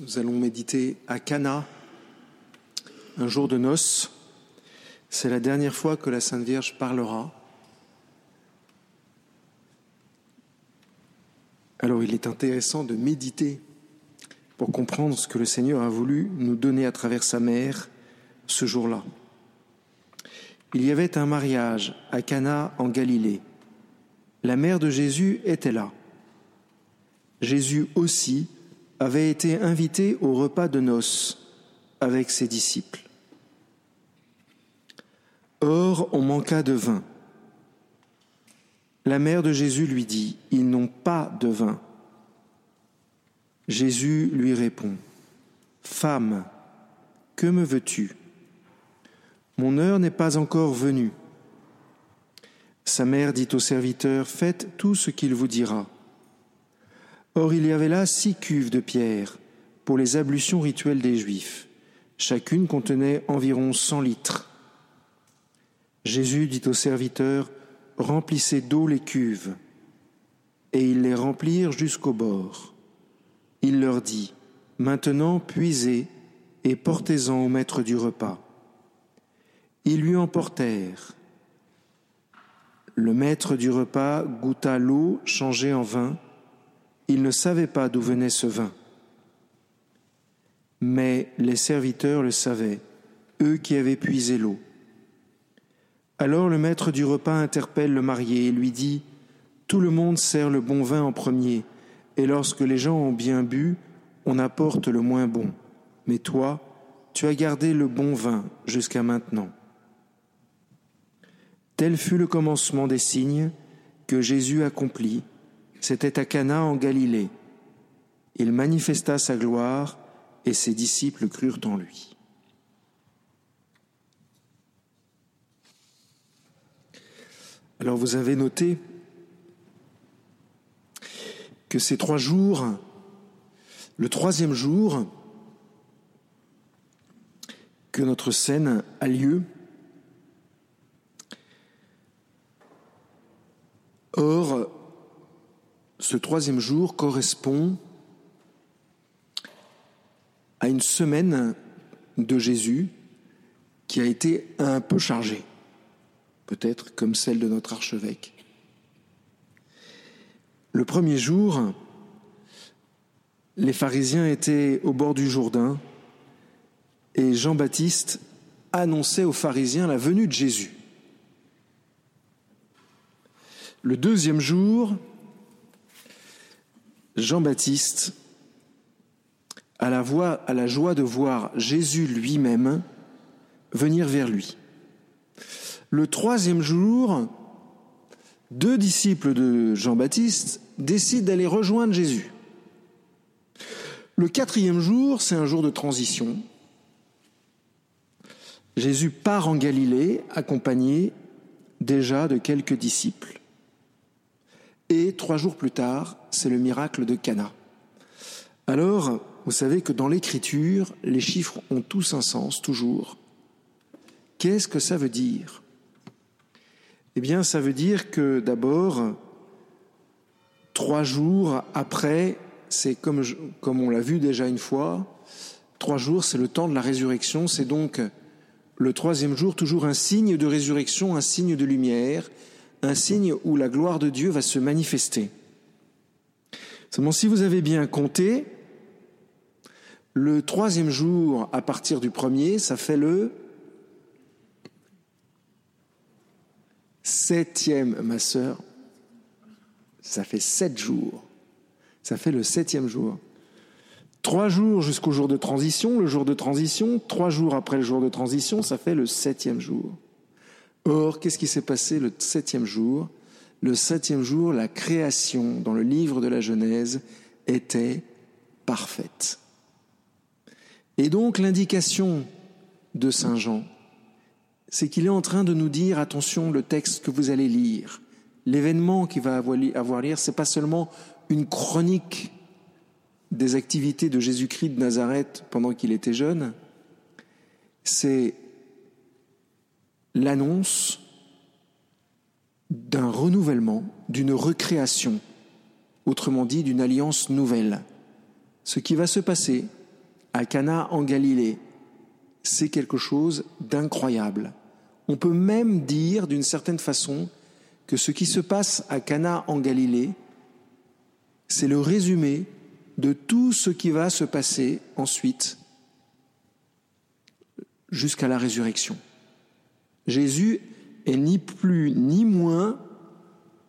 Nous allons méditer à Cana, un jour de noces. C'est la dernière fois que la Sainte Vierge parlera. Alors il est intéressant de méditer pour comprendre ce que le Seigneur a voulu nous donner à travers sa mère ce jour-là. Il y avait un mariage à Cana en Galilée. La mère de Jésus était là. Jésus aussi avait été invité au repas de noces avec ses disciples. Or, on manqua de vin. La mère de Jésus lui dit, Ils n'ont pas de vin. Jésus lui répond, Femme, que me veux-tu? Mon heure n'est pas encore venue. Sa mère dit au serviteur, Faites tout ce qu'il vous dira. Or il y avait là six cuves de pierre pour les ablutions rituelles des Juifs. Chacune contenait environ cent litres. Jésus dit aux serviteurs, Remplissez d'eau les cuves. Et ils les remplirent jusqu'au bord. Il leur dit, Maintenant puisez et portez-en au maître du repas. Ils lui emportèrent. Le maître du repas goûta l'eau changée en vin ils ne savaient pas d'où venait ce vin. Mais les serviteurs le savaient, eux qui avaient puisé l'eau. Alors le maître du repas interpelle le marié et lui dit, Tout le monde sert le bon vin en premier, et lorsque les gens ont bien bu, on apporte le moins bon. Mais toi, tu as gardé le bon vin jusqu'à maintenant. Tel fut le commencement des signes que Jésus accomplit c'était à Cana en Galilée. Il manifesta sa gloire et ses disciples crurent en lui. Alors vous avez noté que ces trois jours, le troisième jour que notre scène a lieu, or ce troisième jour correspond à une semaine de Jésus qui a été un peu chargée, peut-être comme celle de notre archevêque. Le premier jour, les pharisiens étaient au bord du Jourdain et Jean-Baptiste annonçait aux pharisiens la venue de Jésus. Le deuxième jour, Jean-Baptiste a la, joie de voir Jésus lui-même venir vers lui. Le troisième jour, deux disciples de Jean-Baptiste décident d'aller rejoindre Jésus. Le quatrième jour, c'est un jour de transition. Jésus part en Galilée accompagné déjà de quelques disciples. Et trois jours plus tard, c'est le miracle de Cana. Alors, vous savez que dans l'écriture, les chiffres ont tous un sens, toujours. Qu'est-ce que ça veut dire? Eh bien, ça veut dire que d'abord, trois jours après, c'est comme, comme on l'a vu déjà une fois, trois jours, c'est le temps de la résurrection, c'est donc le troisième jour, toujours un signe de résurrection, un signe de lumière, un signe où la gloire de Dieu va se manifester. Seulement, si vous avez bien compté, le troisième jour à partir du premier, ça fait le septième, ma sœur, ça fait sept jours. Ça fait le septième jour. Trois jours jusqu'au jour de transition, le jour de transition, trois jours après le jour de transition, ça fait le septième jour. Or, qu'est-ce qui s'est passé le septième jour? Le septième jour, la création dans le livre de la Genèse était parfaite. Et donc l'indication de Saint Jean, c'est qu'il est en train de nous dire, attention, le texte que vous allez lire, l'événement qui va avoir lieu, c'est pas seulement une chronique des activités de Jésus-Christ de Nazareth pendant qu'il était jeune, c'est l'annonce d'un renouvellement, d'une recréation, autrement dit d'une alliance nouvelle. Ce qui va se passer à Cana en Galilée, c'est quelque chose d'incroyable. On peut même dire d'une certaine façon que ce qui se passe à Cana en Galilée, c'est le résumé de tout ce qui va se passer ensuite jusqu'à la résurrection. Jésus est ni plus ni moins,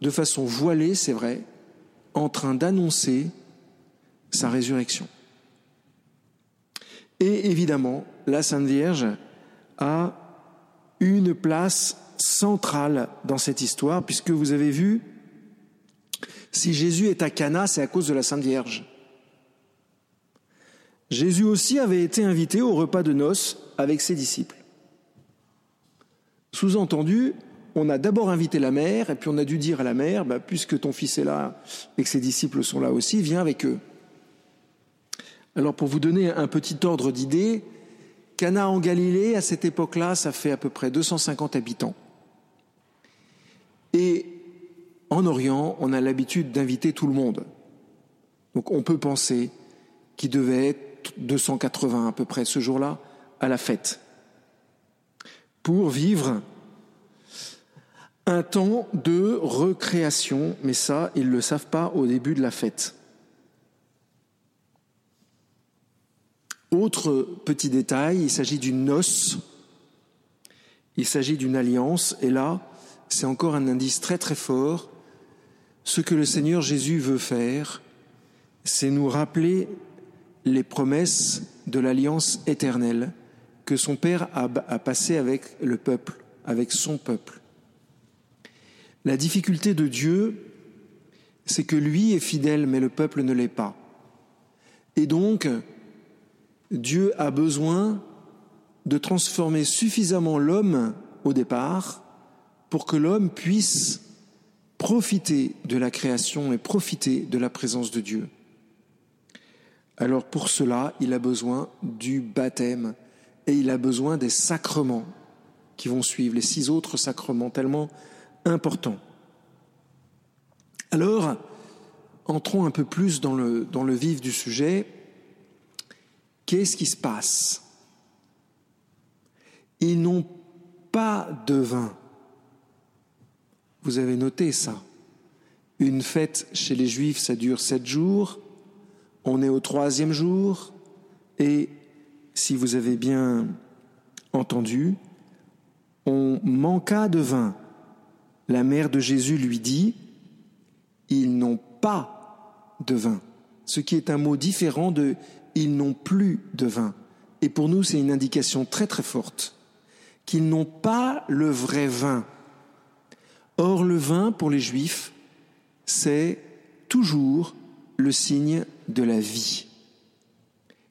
de façon voilée, c'est vrai, en train d'annoncer sa résurrection. Et évidemment, la Sainte Vierge a une place centrale dans cette histoire, puisque vous avez vu, si Jésus est à Cana, c'est à cause de la Sainte Vierge. Jésus aussi avait été invité au repas de noces avec ses disciples. Sous-entendu, on a d'abord invité la mère, et puis on a dû dire à la mère, bah, puisque ton fils est là et que ses disciples sont là aussi, viens avec eux. Alors pour vous donner un petit ordre d'idée, Cana en Galilée, à cette époque-là, ça fait à peu près 250 habitants. Et en Orient, on a l'habitude d'inviter tout le monde. Donc on peut penser qu'il devait être 280 à peu près ce jour-là à la fête pour vivre un temps de recréation, mais ça, ils ne le savent pas au début de la fête. Autre petit détail, il s'agit d'une noce, il s'agit d'une alliance, et là, c'est encore un indice très très fort. Ce que le Seigneur Jésus veut faire, c'est nous rappeler les promesses de l'alliance éternelle que son Père a, passée avec le peuple, avec son peuple. La difficulté de Dieu, c'est que lui est fidèle, mais le peuple ne l'est pas. Et donc, Dieu a besoin de transformer suffisamment l'homme au départ pour que l'homme puisse profiter de la création et profiter de la présence de Dieu. Alors pour cela, il a besoin du baptême et il a besoin des sacrements qui vont suivre, les six autres sacrements tellement importants. Alors, entrons un peu plus dans le, dans le vif du sujet. Qu'est-ce qui se passe? Ils n'ont pas de vin. Vous avez noté ça. Une fête chez les Juifs, ça dure sept jours. On est au troisième jour. Et si vous avez bien entendu, on manqua de vin. La mère de Jésus lui dit, ils n'ont pas de vin, ce qui est un mot différent de ils n'ont plus de vin. Et pour nous, c'est une indication très très forte qu'ils n'ont pas le vrai vin. Or, le vin, pour les Juifs, c'est toujours le signe de la vie.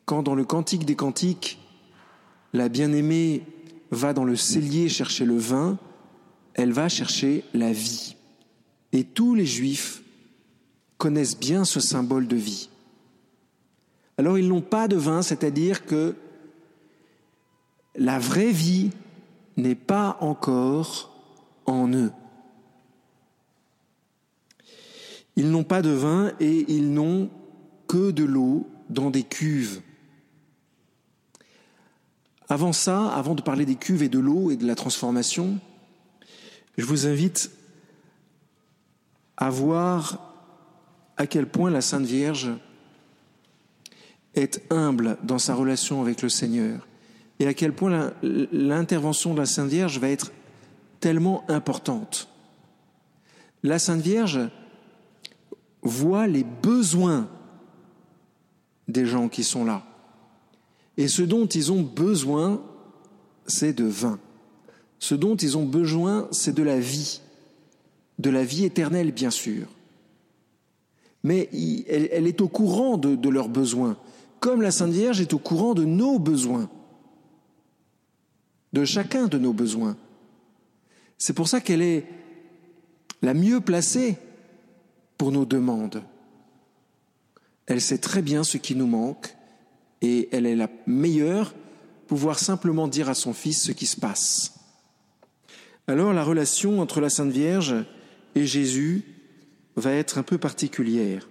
Quand dans le Cantique des Cantiques, la bien-aimée va dans le cellier chercher le vin, elle va chercher la vie. Et tous les Juifs connaissent bien ce symbole de vie. Alors ils n'ont pas de vin, c'est-à-dire que la vraie vie n'est pas encore en eux. Ils n'ont pas de vin et ils n'ont que de l'eau dans des cuves. Avant ça, avant de parler des cuves et de l'eau et de la transformation, je vous invite à voir à quel point la Sainte Vierge est humble dans sa relation avec le Seigneur et à quel point l'intervention de la Sainte Vierge va être tellement importante. La Sainte Vierge voit les besoins des gens qui sont là. Et ce dont ils ont besoin, c'est de vin. Ce dont ils ont besoin, c'est de la vie. De la vie éternelle, bien sûr. Mais elle, est au courant de leurs besoins comme la Sainte Vierge est au courant de nos besoins, de chacun de nos besoins. C'est pour ça qu'elle est la mieux placée pour nos demandes. Elle sait très bien ce qui nous manque et elle est la meilleure pouvoir simplement dire à son fils ce qui se passe. Alors la relation entre la Sainte Vierge et Jésus va être un peu particulière.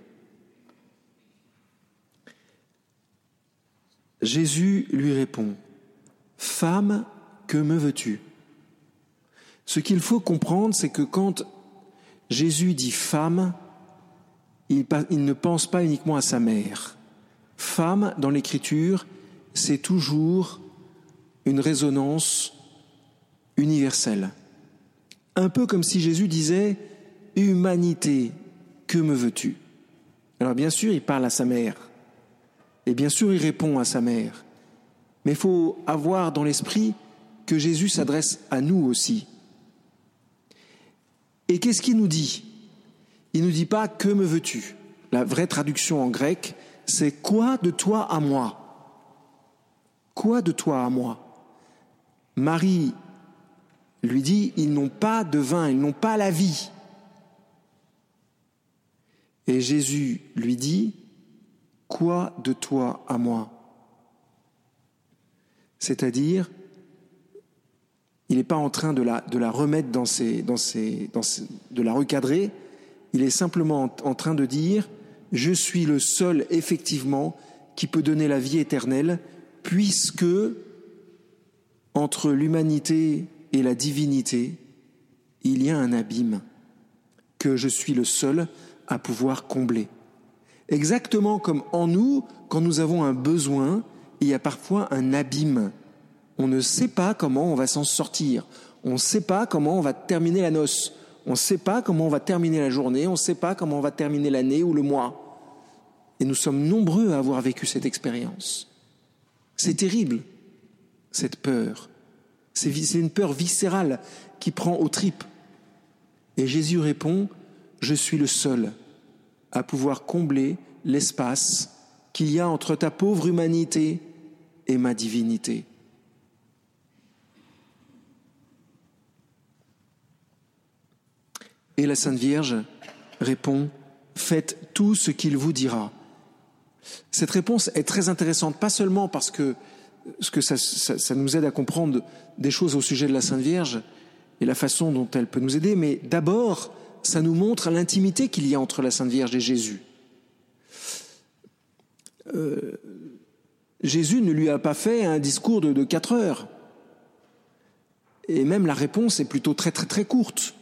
Jésus lui répond, Femme, que me veux-tu? Ce qu'il faut comprendre, c'est que quand Jésus dit femme, il, ne pense pas uniquement à sa mère. Femme, dans l'Écriture, c'est toujours une résonance universelle. Un peu comme si Jésus disait Humanité, que me veux-tu? Alors bien sûr, il parle à sa mère. Et bien sûr, il répond à sa mère. Mais il faut avoir dans l'esprit que Jésus s'adresse à nous aussi. Et qu'est-ce qu'il nous dit? Il ne nous dit pas que me veux-tu? La vraie traduction en grec, c'est quoi de toi à moi? Quoi de toi à moi? Marie lui dit, ils n'ont pas de vin, ils n'ont pas la vie. Et Jésus lui dit, quoi de toi à moi? C'est-à-dire, il n'est pas en train de la, remettre dans ses, dans ses, dans de la recadrer, il est simplement en train de dire, je suis le seul effectivement qui peut donner la vie éternelle, puisque entre l'humanité et la divinité, il y a un abîme que je suis le seul à pouvoir combler. Exactement comme en nous, quand nous avons un besoin, il y a parfois un abîme. On ne sait pas comment on va s'en sortir. On ne sait pas comment on va terminer la noce. On ne sait pas comment on va terminer la journée. On ne sait pas comment on va terminer l'année ou le mois. Et nous sommes nombreux à avoir vécu cette expérience. C'est terrible, cette peur. C'est une peur viscérale qui prend aux tripes. Et Jésus répond, je suis le seul à pouvoir combler l'espace qu'il y a entre ta pauvre humanité et ma divinité. Et la Sainte Vierge répond, faites tout ce qu'il vous dira. Cette réponse est très intéressante, pas seulement parce que ça, nous aide à comprendre des choses au sujet de la Sainte Vierge et la façon dont elle peut nous aider, mais d'abord, ça nous montre l'intimité qu'il y a entre la Sainte Vierge et Jésus. Euh, Jésus ne lui a pas fait un discours de, de quatre heures. Et même la réponse est plutôt très très très courte.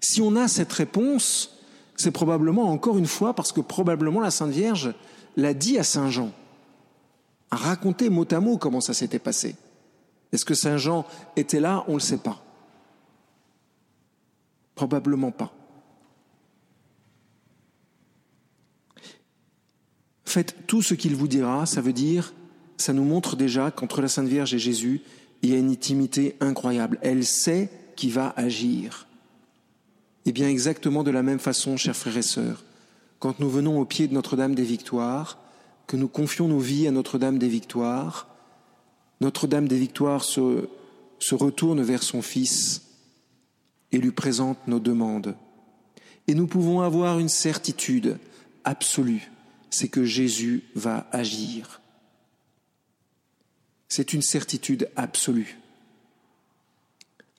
Si on a cette réponse, c'est probablement encore une fois parce que probablement la Sainte Vierge l'a dit à Saint Jean à raconter mot à mot comment ça s'était passé. Est-ce que Saint Jean était là? On ne le sait pas. Probablement pas. Faites tout ce qu'il vous dira, ça veut dire, ça nous montre déjà qu'entre la Sainte Vierge et Jésus, il y a une intimité incroyable. Elle sait qui va agir. Et bien exactement de la même façon, chers frères et sœurs, quand nous venons au pied de Notre-Dame des Victoires, que nous confions nos vies à Notre-Dame des Victoires, Notre-Dame des Victoires se, se retourne vers son Fils et lui présente nos demandes. Et nous pouvons avoir une certitude absolue, c'est que Jésus va agir. C'est une certitude absolue.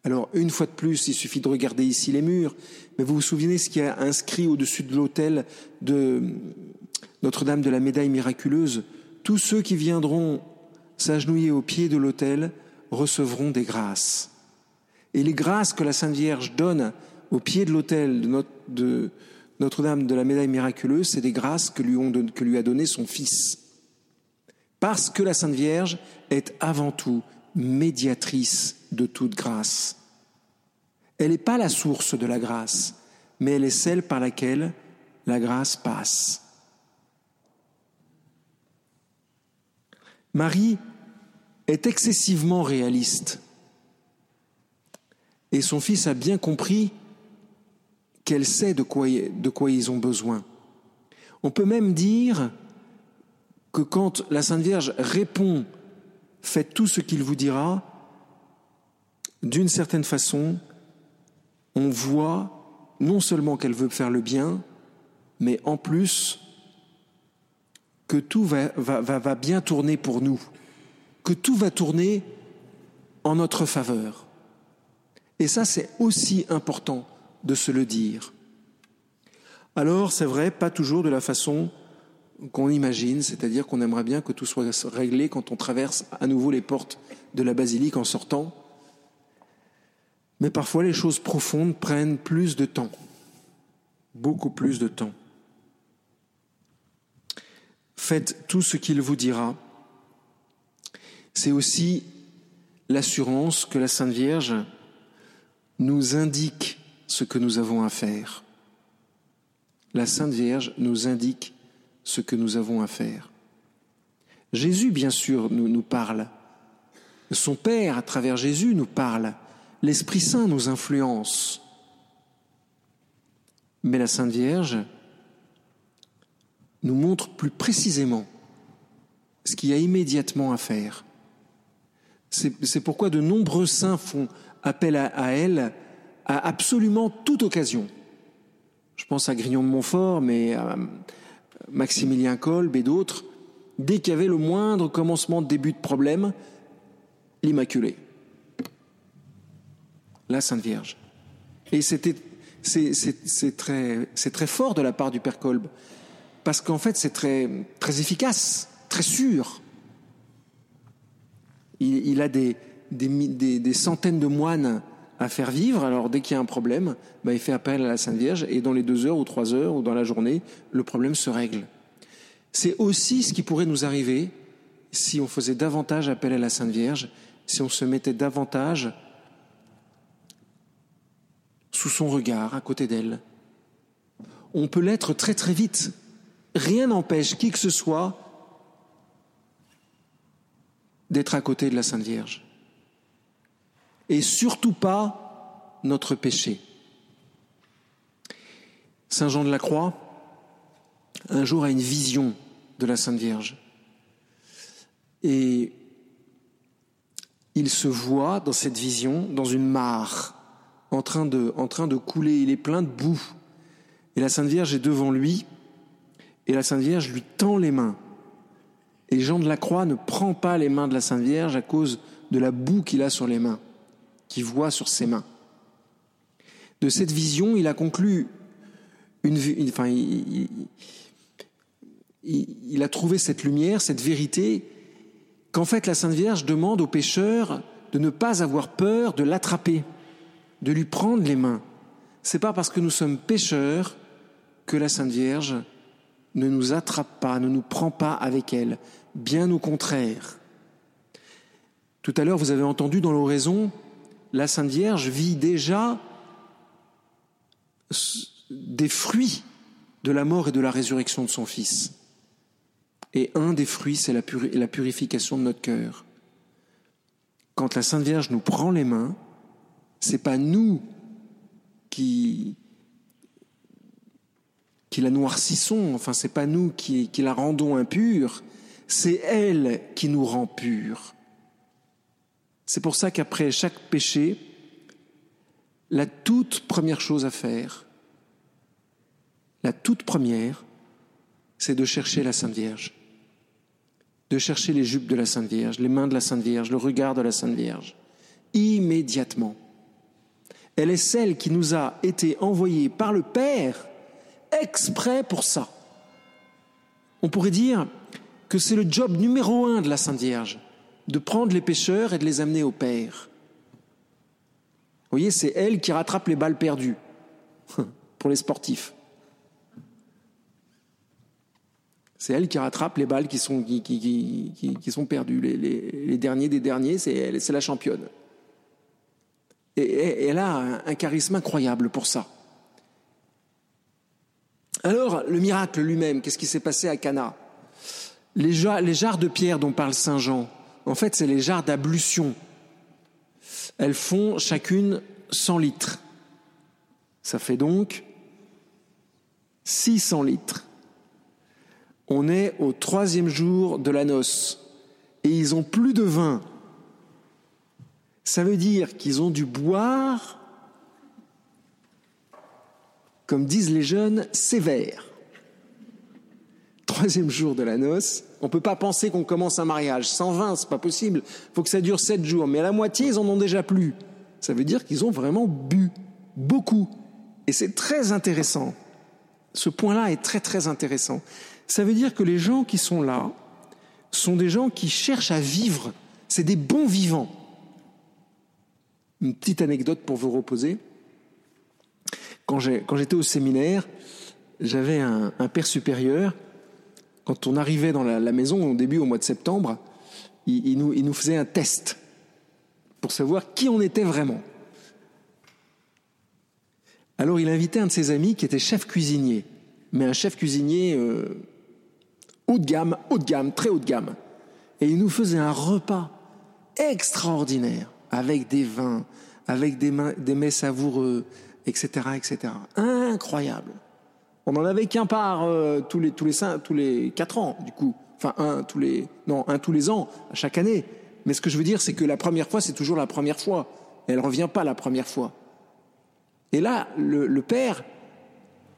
Alors, une fois de plus, il suffit de regarder ici les murs, mais vous vous souvenez ce qui a inscrit au-dessus de l'autel de notre-Dame de la médaille miraculeuse, tous ceux qui viendront s'agenouiller au pied de l'autel recevront des grâces. Et les grâces que la Sainte Vierge donne au pied de l'autel de, Notre-Dame de la médaille miraculeuse, c'est des grâces que lui, que lui a données son Fils. Parce que la Sainte Vierge est avant tout médiatrice de toute grâce. Elle n'est pas la source de la grâce, mais elle est celle par laquelle la grâce passe. Marie est excessivement réaliste. Et son fils a bien compris qu'elle sait de quoi, de quoi ils ont besoin. On peut même dire que quand la Sainte Vierge répond Faites tout ce qu'il vous dira, d'une certaine façon, on voit non seulement qu'elle veut faire le bien, mais en plus que tout va, bien tourner pour nous, que tout va tourner en notre faveur. Et ça, c'est aussi important de se le dire. Alors, c'est vrai, pas toujours de la façon qu'on imagine, c'est-à-dire qu'on aimerait bien que tout soit réglé quand on traverse à nouveau les portes de la basilique en sortant. Mais parfois les choses profondes prennent plus de temps, beaucoup plus de temps. Faites tout ce qu'il vous dira. C'est aussi l'assurance que la Sainte Vierge nous indique ce que nous avons à faire. La Sainte Vierge nous indique ce que nous avons à faire. Jésus, bien sûr, nous, parle. Son Père, à travers Jésus, nous parle. L'Esprit Saint nous influence. Mais la Sainte Vierge nous montre plus précisément ce qu'il y a immédiatement à faire. C'est pourquoi de nombreux saints font appel à, à elle à absolument toute occasion. Je pense à Grignon de Montfort, mais à Maximilien Kolb et d'autres. Dès qu'il y avait le moindre commencement de début de problème, l'Immaculée. La Sainte Vierge. Et c'était, c'est très, fort de la part du Père Kolb, parce qu'en fait, c'est très, très efficace, très sûr. Il, a des, centaines de moines à faire vivre, alors dès qu'il y a un problème, bah, il fait appel à la Sainte Vierge, et dans les deux heures ou trois heures ou dans la journée, le problème se règle. C'est aussi ce qui pourrait nous arriver si on faisait davantage appel à la Sainte Vierge, si on se mettait davantage sous son regard, à côté d'elle. On peut l'être très très vite. Rien n'empêche qui que ce soit d'être à côté de la Sainte Vierge. Et surtout pas notre péché. Saint Jean de la Croix, un jour, a une vision de la Sainte Vierge. Et il se voit dans cette vision, dans une mare, en train de, couler. Il est plein de boue. Et la Sainte Vierge est devant lui. Et la Sainte Vierge lui tend les mains. Et Jean de la Croix ne prend pas les mains de la Sainte Vierge à cause de la boue qu'il a sur les mains, qu'il voit sur ses mains. De cette vision, il a conclu une, enfin, il, a trouvé cette lumière, cette vérité, qu'en fait la Sainte Vierge demande aux pécheurs de ne pas avoir peur de l'attraper, de lui prendre les mains. C'est pas parce que nous sommes pécheurs que la Sainte Vierge ne nous attrape pas, ne nous prend pas avec elle. Bien au contraire. Tout à l'heure, vous avez entendu dans l'oraison, la Sainte Vierge vit déjà des fruits de la mort et de la résurrection de son Fils. Et un des fruits, c'est la, puri la, purification de notre cœur. Quand la Sainte Vierge nous prend les mains, c'est pas nous qui, qui la noircissons, enfin c'est pas nous qui, qui la rendons impure, c'est elle qui nous rend pure. C'est pour ça qu'après chaque péché, la toute première chose à faire, la toute première, c'est de chercher la Sainte Vierge de chercher les jupes de la Sainte Vierge, les mains de la Sainte Vierge, le regard de la Sainte Vierge. Immédiatement. Elle est celle qui nous a été envoyée par le Père exprès pour ça. On pourrait dire que c'est le job numéro un de la Sainte Vierge, de prendre les pécheurs et de les amener au Père. Vous voyez, c'est elle qui rattrape les balles perdues pour les sportifs. C'est elle qui rattrape les balles qui sont, qui, perdues. Les, derniers des derniers, c'est la championne. Et, elle a un, charisme incroyable pour ça. Alors, le miracle lui-même, qu'est-ce qui s'est passé à Cana? Les, les jarres de pierre dont parle Saint Jean, en fait, c'est les jarres d'ablution. Elles font chacune 100 litres. Ça fait donc 600 litres. On est au troisième jour de la noce et ils ont plus de vin. Ça veut dire qu'ils ont dû boire, comme disent les jeunes, sévère. Troisième jour de la noce, on peut pas penser qu'on commence un mariage sans vin, c'est pas possible. Faut que ça dure sept jours, mais à la moitié, ils en ont déjà plus. Ça veut dire qu'ils ont vraiment bu, beaucoup. Et c'est très intéressant. Ce point-là est très très intéressant Ça veut dire que les gens qui sont là sont des gens qui cherchent à vivre. C'est des bons vivants. Une petite anecdote pour vous reposer. Quand j'étais au séminaire, j'avais un, père supérieur. Quand on arrivait dans la, maison au début, au mois de septembre, il, nous, faisait un test pour savoir qui on était vraiment. Alors il invitait un de ses amis qui était chef cuisinier, mais un chef cuisinier euh, haut de gamme, haut de gamme, très haut de gamme. Et il nous faisait un repas extraordinaire, avec des vins, avec des, des mets savoureux, etc., etc. Incroyable. On n'en avait qu'un par euh, tous les tous quatre ans, du coup. Enfin un tous les non un tous les ans, à chaque année. Mais ce que je veux dire, c'est que la première fois, c'est toujours la première fois. Elle revient pas la première fois. Et là, le, le père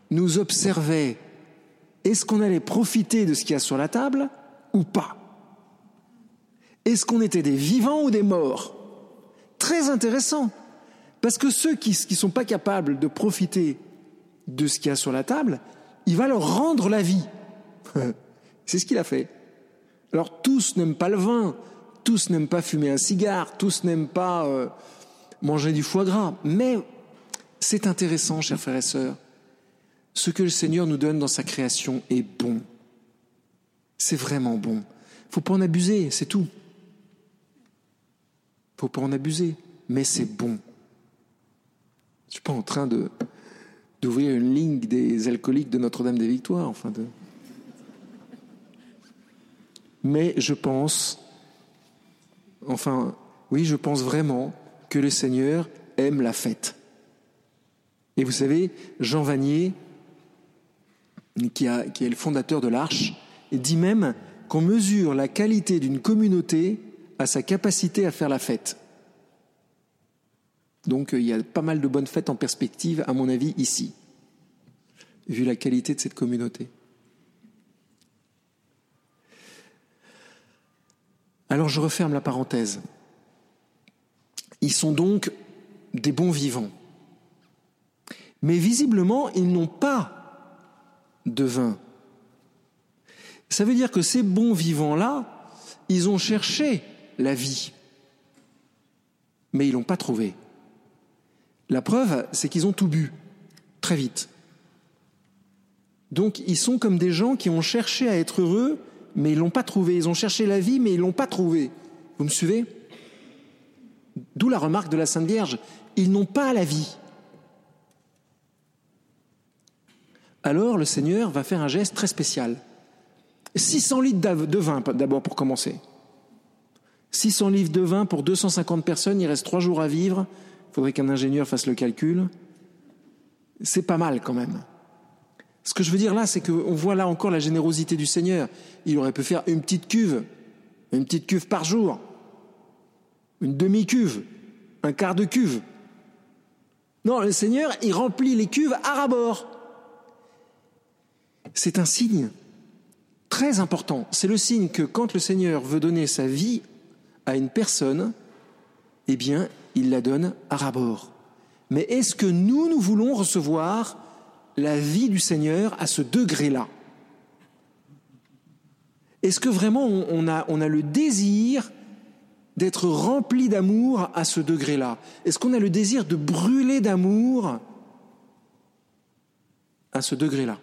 nous observait. Est-ce qu'on allait profiter de ce qu'il y a sur la table ou pas? Est-ce qu'on était des vivants ou des morts? Très intéressant. Parce que ceux qui ne sont pas capables de profiter de ce qu'il y a sur la table, il va leur rendre la vie. C'est ce qu'il a fait. Alors tous n'aiment pas le vin, tous n'aiment pas fumer un cigare, tous n'aiment pas euh, manger du foie gras, mais c'est intéressant, chers frères et sœurs. Ce que le Seigneur nous donne dans sa création est bon. C'est vraiment bon. Faut pas en abuser, c'est tout. Faut pas en abuser, mais c'est bon. Je suis pas en train de d'ouvrir une ligne des alcooliques de Notre-Dame des Victoires, enfin de. Mais je pense, enfin, oui, je pense vraiment que le Seigneur aime la fête. Et vous savez, Jean Vanier, qui est le fondateur de l'Arche, dit même qu'on mesure la qualité d'une communauté à sa capacité à faire la fête. Donc il y a pas mal de bonnes fêtes en perspective, à mon avis, ici, vu la qualité de cette communauté. Alors je referme la parenthèse. Ils sont donc des bons vivants. Mais visiblement, ils n'ont pas de vin. Ça veut dire que ces bons vivants-là, ils ont cherché la vie, mais ils l'ont pas trouvée. La preuve, c'est qu'ils ont tout bu, très vite. Donc ils sont comme des gens qui ont cherché à être heureux, mais ils l'ont pas trouvé. Ils ont cherché la vie, mais ils l'ont pas trouvée. Vous me suivez? D'où la remarque de la Sainte Vierge. Ils n'ont pas la vie. Alors le Seigneur va faire un geste très spécial. 600 litres de vin d'abord pour commencer. 600 litres de vin pour 250 personnes, il reste trois jours à vivre. Il faudrait qu'un ingénieur fasse le calcul. C'est pas mal quand même. Ce que je veux dire là, c'est qu'on voit là encore la générosité du Seigneur. Il aurait pu faire une petite cuve, une petite cuve par jour, une demi-cuve, un quart de cuve. Non, le Seigneur, il remplit les cuves à rabord. C'est un signe très important. C'est le signe que quand le Seigneur veut donner sa vie à une personne, eh bien, il la donne à rabord. Mais est-ce que nous, nous voulons recevoir la vie du Seigneur à ce degré-là? Est-ce que vraiment on a, on a le désir d'être rempli d'amour à ce degré-là? Est-ce qu'on a le désir de brûler d'amour à ce degré-là?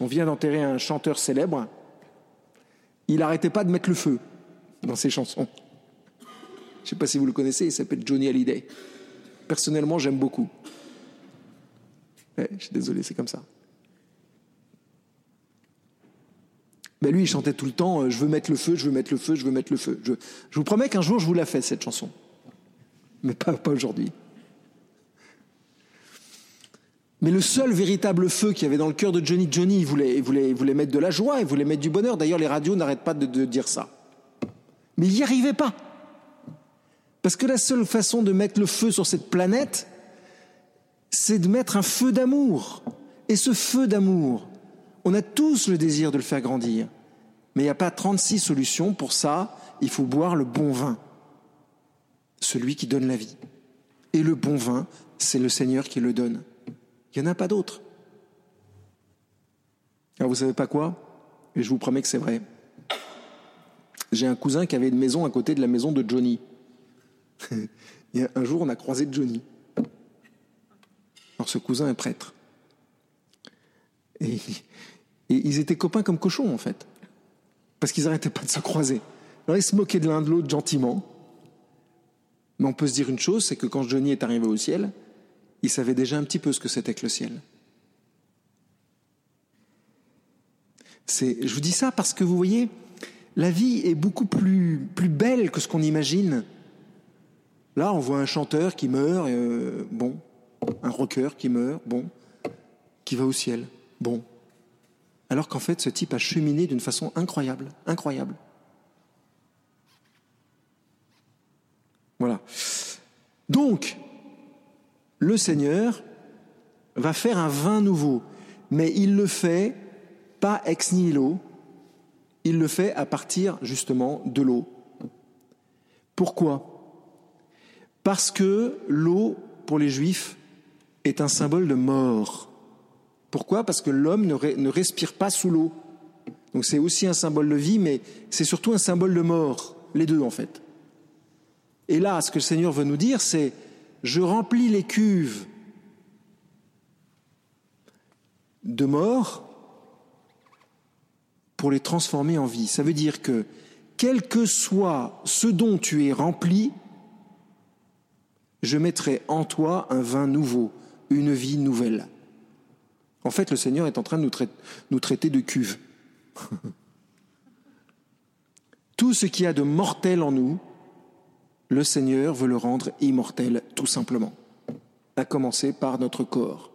On vient d'enterrer un chanteur célèbre. Il n'arrêtait pas de mettre le feu dans ses chansons. Je ne sais pas si vous le connaissez, il s'appelle Johnny Hallyday. Personnellement, j'aime beaucoup. je suis désolé, c'est comme ça. Mais lui, il chantait tout le temps euh, Je veux mettre le feu, je veux mettre le feu, je veux mettre le feu. Je, vous promets qu'un jour, je vous la fais, cette chanson. Mais pas, aujourd'hui. Mais le seul véritable feu qu'il y avait dans le cœur de Johnny, Johnny, il voulait, il voulait, il voulait mettre de la joie, il voulait mettre du bonheur. D'ailleurs, les radios n'arrêtent pas de dire ça. Mais il n'y arrivait pas. Parce que la seule façon de mettre le feu sur cette planète, c'est de mettre un feu d'amour. Et ce feu d'amour, on a tous le désir de le faire grandir. Mais il n'y a pas 36 solutions. Pour ça, il faut boire le bon vin, celui qui donne la vie. Et le bon vin, c'est le Seigneur qui le donne. Il n'y en a pas d'autre. Alors vous savez pas quoi? Et je vous promets que c'est vrai. J'ai un cousin qui avait une maison à côté de la maison de Johnny. Un jour, on a croisé Johnny. Alors ce cousin est prêtre. Et, ils étaient copains comme cochons, en fait. Parce qu'ils n'arrêtaient pas de se croiser. Alors ils se moquaient de l'un de l'autre gentiment. Mais on peut se dire une chose, c'est que quand Johnny est arrivé au ciel, il savait déjà un petit peu ce que c'était que le ciel. je vous dis ça parce que vous voyez, la vie est beaucoup plus, plus belle que ce qu'on imagine. Là, on voit un chanteur qui meurt, euh, bon, un rocker qui meurt, bon, qui va au ciel, bon. Alors qu'en fait, ce type a cheminé d'une façon incroyable, incroyable. Voilà. Donc, le Seigneur va faire un vin nouveau, mais il le fait pas ex nihilo, il le fait à partir justement de l'eau. Pourquoi? Parce que l'eau, pour les Juifs, est un symbole de mort. Pourquoi? Parce que l'homme ne, respire pas sous l'eau. Donc c'est aussi un symbole de vie, mais c'est surtout un symbole de mort, les deux en fait. Et là, ce que le Seigneur veut nous dire, c'est je remplis les cuves de mort pour les transformer en vie. Ça veut dire que quel que soit ce dont tu es rempli, je mettrai en toi un vin nouveau, une vie nouvelle. En fait, le Seigneur est en train de nous, traiter, de cuve. Tout ce qui a de mortel en nous, le Seigneur veut le rendre immortel, tout simplement, à commencer par notre corps.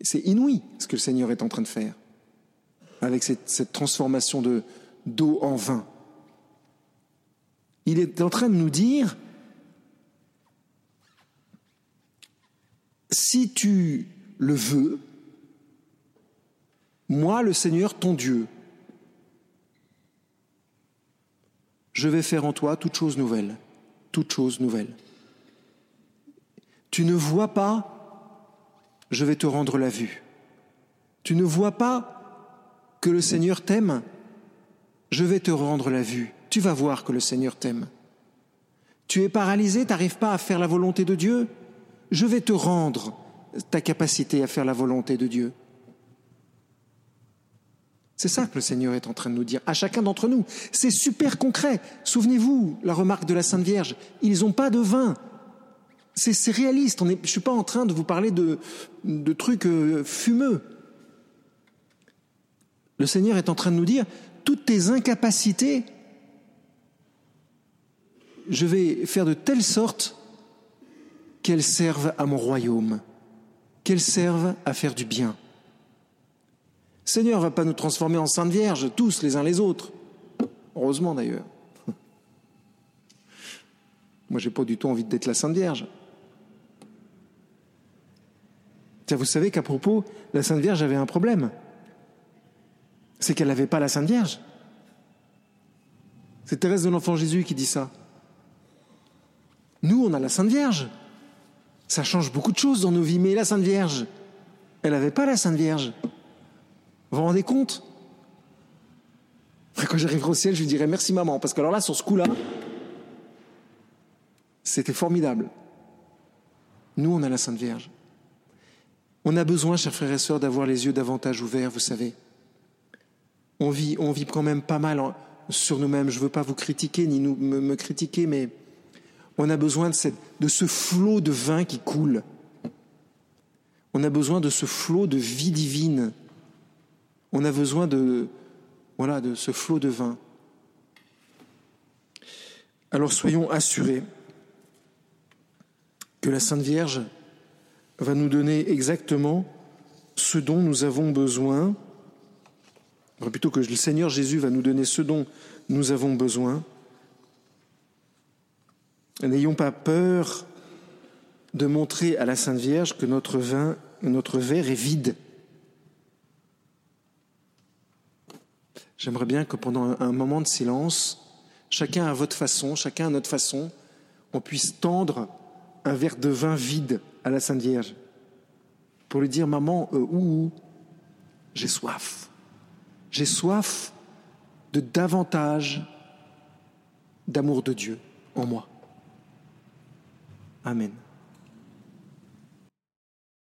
C'est inouï ce que le Seigneur est en train de faire avec cette, transformation de d'eau en vin. Il est en train de nous dire, si tu le veux, moi le Seigneur ton Dieu, je vais faire en toi toute chose nouvelle, toute chose nouvelle. Tu ne vois pas, je vais te rendre la vue. Tu ne vois pas, que le Seigneur t'aime, je vais te rendre la vue. Tu vas voir que le Seigneur t'aime. Tu es paralysé, tu n'arrives pas à faire la volonté de Dieu, je vais te rendre ta capacité à faire la volonté de Dieu. C'est ça que le Seigneur est en train de nous dire à chacun d'entre nous. C'est super concret. Souvenez-vous, la remarque de la Sainte Vierge, ils n'ont pas de vin. C'est réaliste. je ne suis pas en train de vous parler de, trucs euh, fumeux. Le Seigneur est en train de nous dire, toutes tes incapacités, je vais faire de telle sorte qu'elles servent à mon royaume, qu'elles servent à faire du bien. Seigneur ne va pas nous transformer en saintes vierges, tous les uns les autres. Heureusement d'ailleurs. Moi, j'ai pas du tout envie d'être la Sainte Vierge. Tiens, vous savez qu'à propos, la Sainte Vierge avait un problème c'est qu'elle n'avait pas la Sainte Vierge. C'est Thérèse de l'Enfant Jésus qui dit ça. Nous, on a la Sainte Vierge. Ça change beaucoup de choses dans nos vies, mais la Sainte Vierge, elle n'avait pas la Sainte Vierge. Vous vous rendez compte? Quand j'arriverai au ciel, je lui dirai merci maman, parce que alors là, sur ce coup-là, c'était formidable. Nous, on a la Sainte Vierge. On a besoin, chers frères et sœurs, d'avoir les yeux davantage ouverts, vous savez on vit, on vit quand même pas mal sur nous-mêmes. Je ne veux pas vous critiquer ni nous, me, critiquer, mais on a besoin de, ce flot de vin qui coule. On a besoin de ce flot de vie divine. On a besoin de, voilà, de ce flot de vin. Alors soyons assurés que la Sainte Vierge va nous donner exactement ce dont nous avons besoin plutôt que le Seigneur Jésus va nous donner ce dont nous avons besoin. N'ayons pas peur de montrer à la Sainte Vierge que notre vin, notre verre est vide. J'aimerais bien que pendant un moment de silence, chacun à votre façon, chacun à notre façon, on puisse tendre un verre de vin vide à la Sainte Vierge pour lui dire Maman, euh, j'ai soif. J'ai soif de davantage d'amour de Dieu en moi. Amen.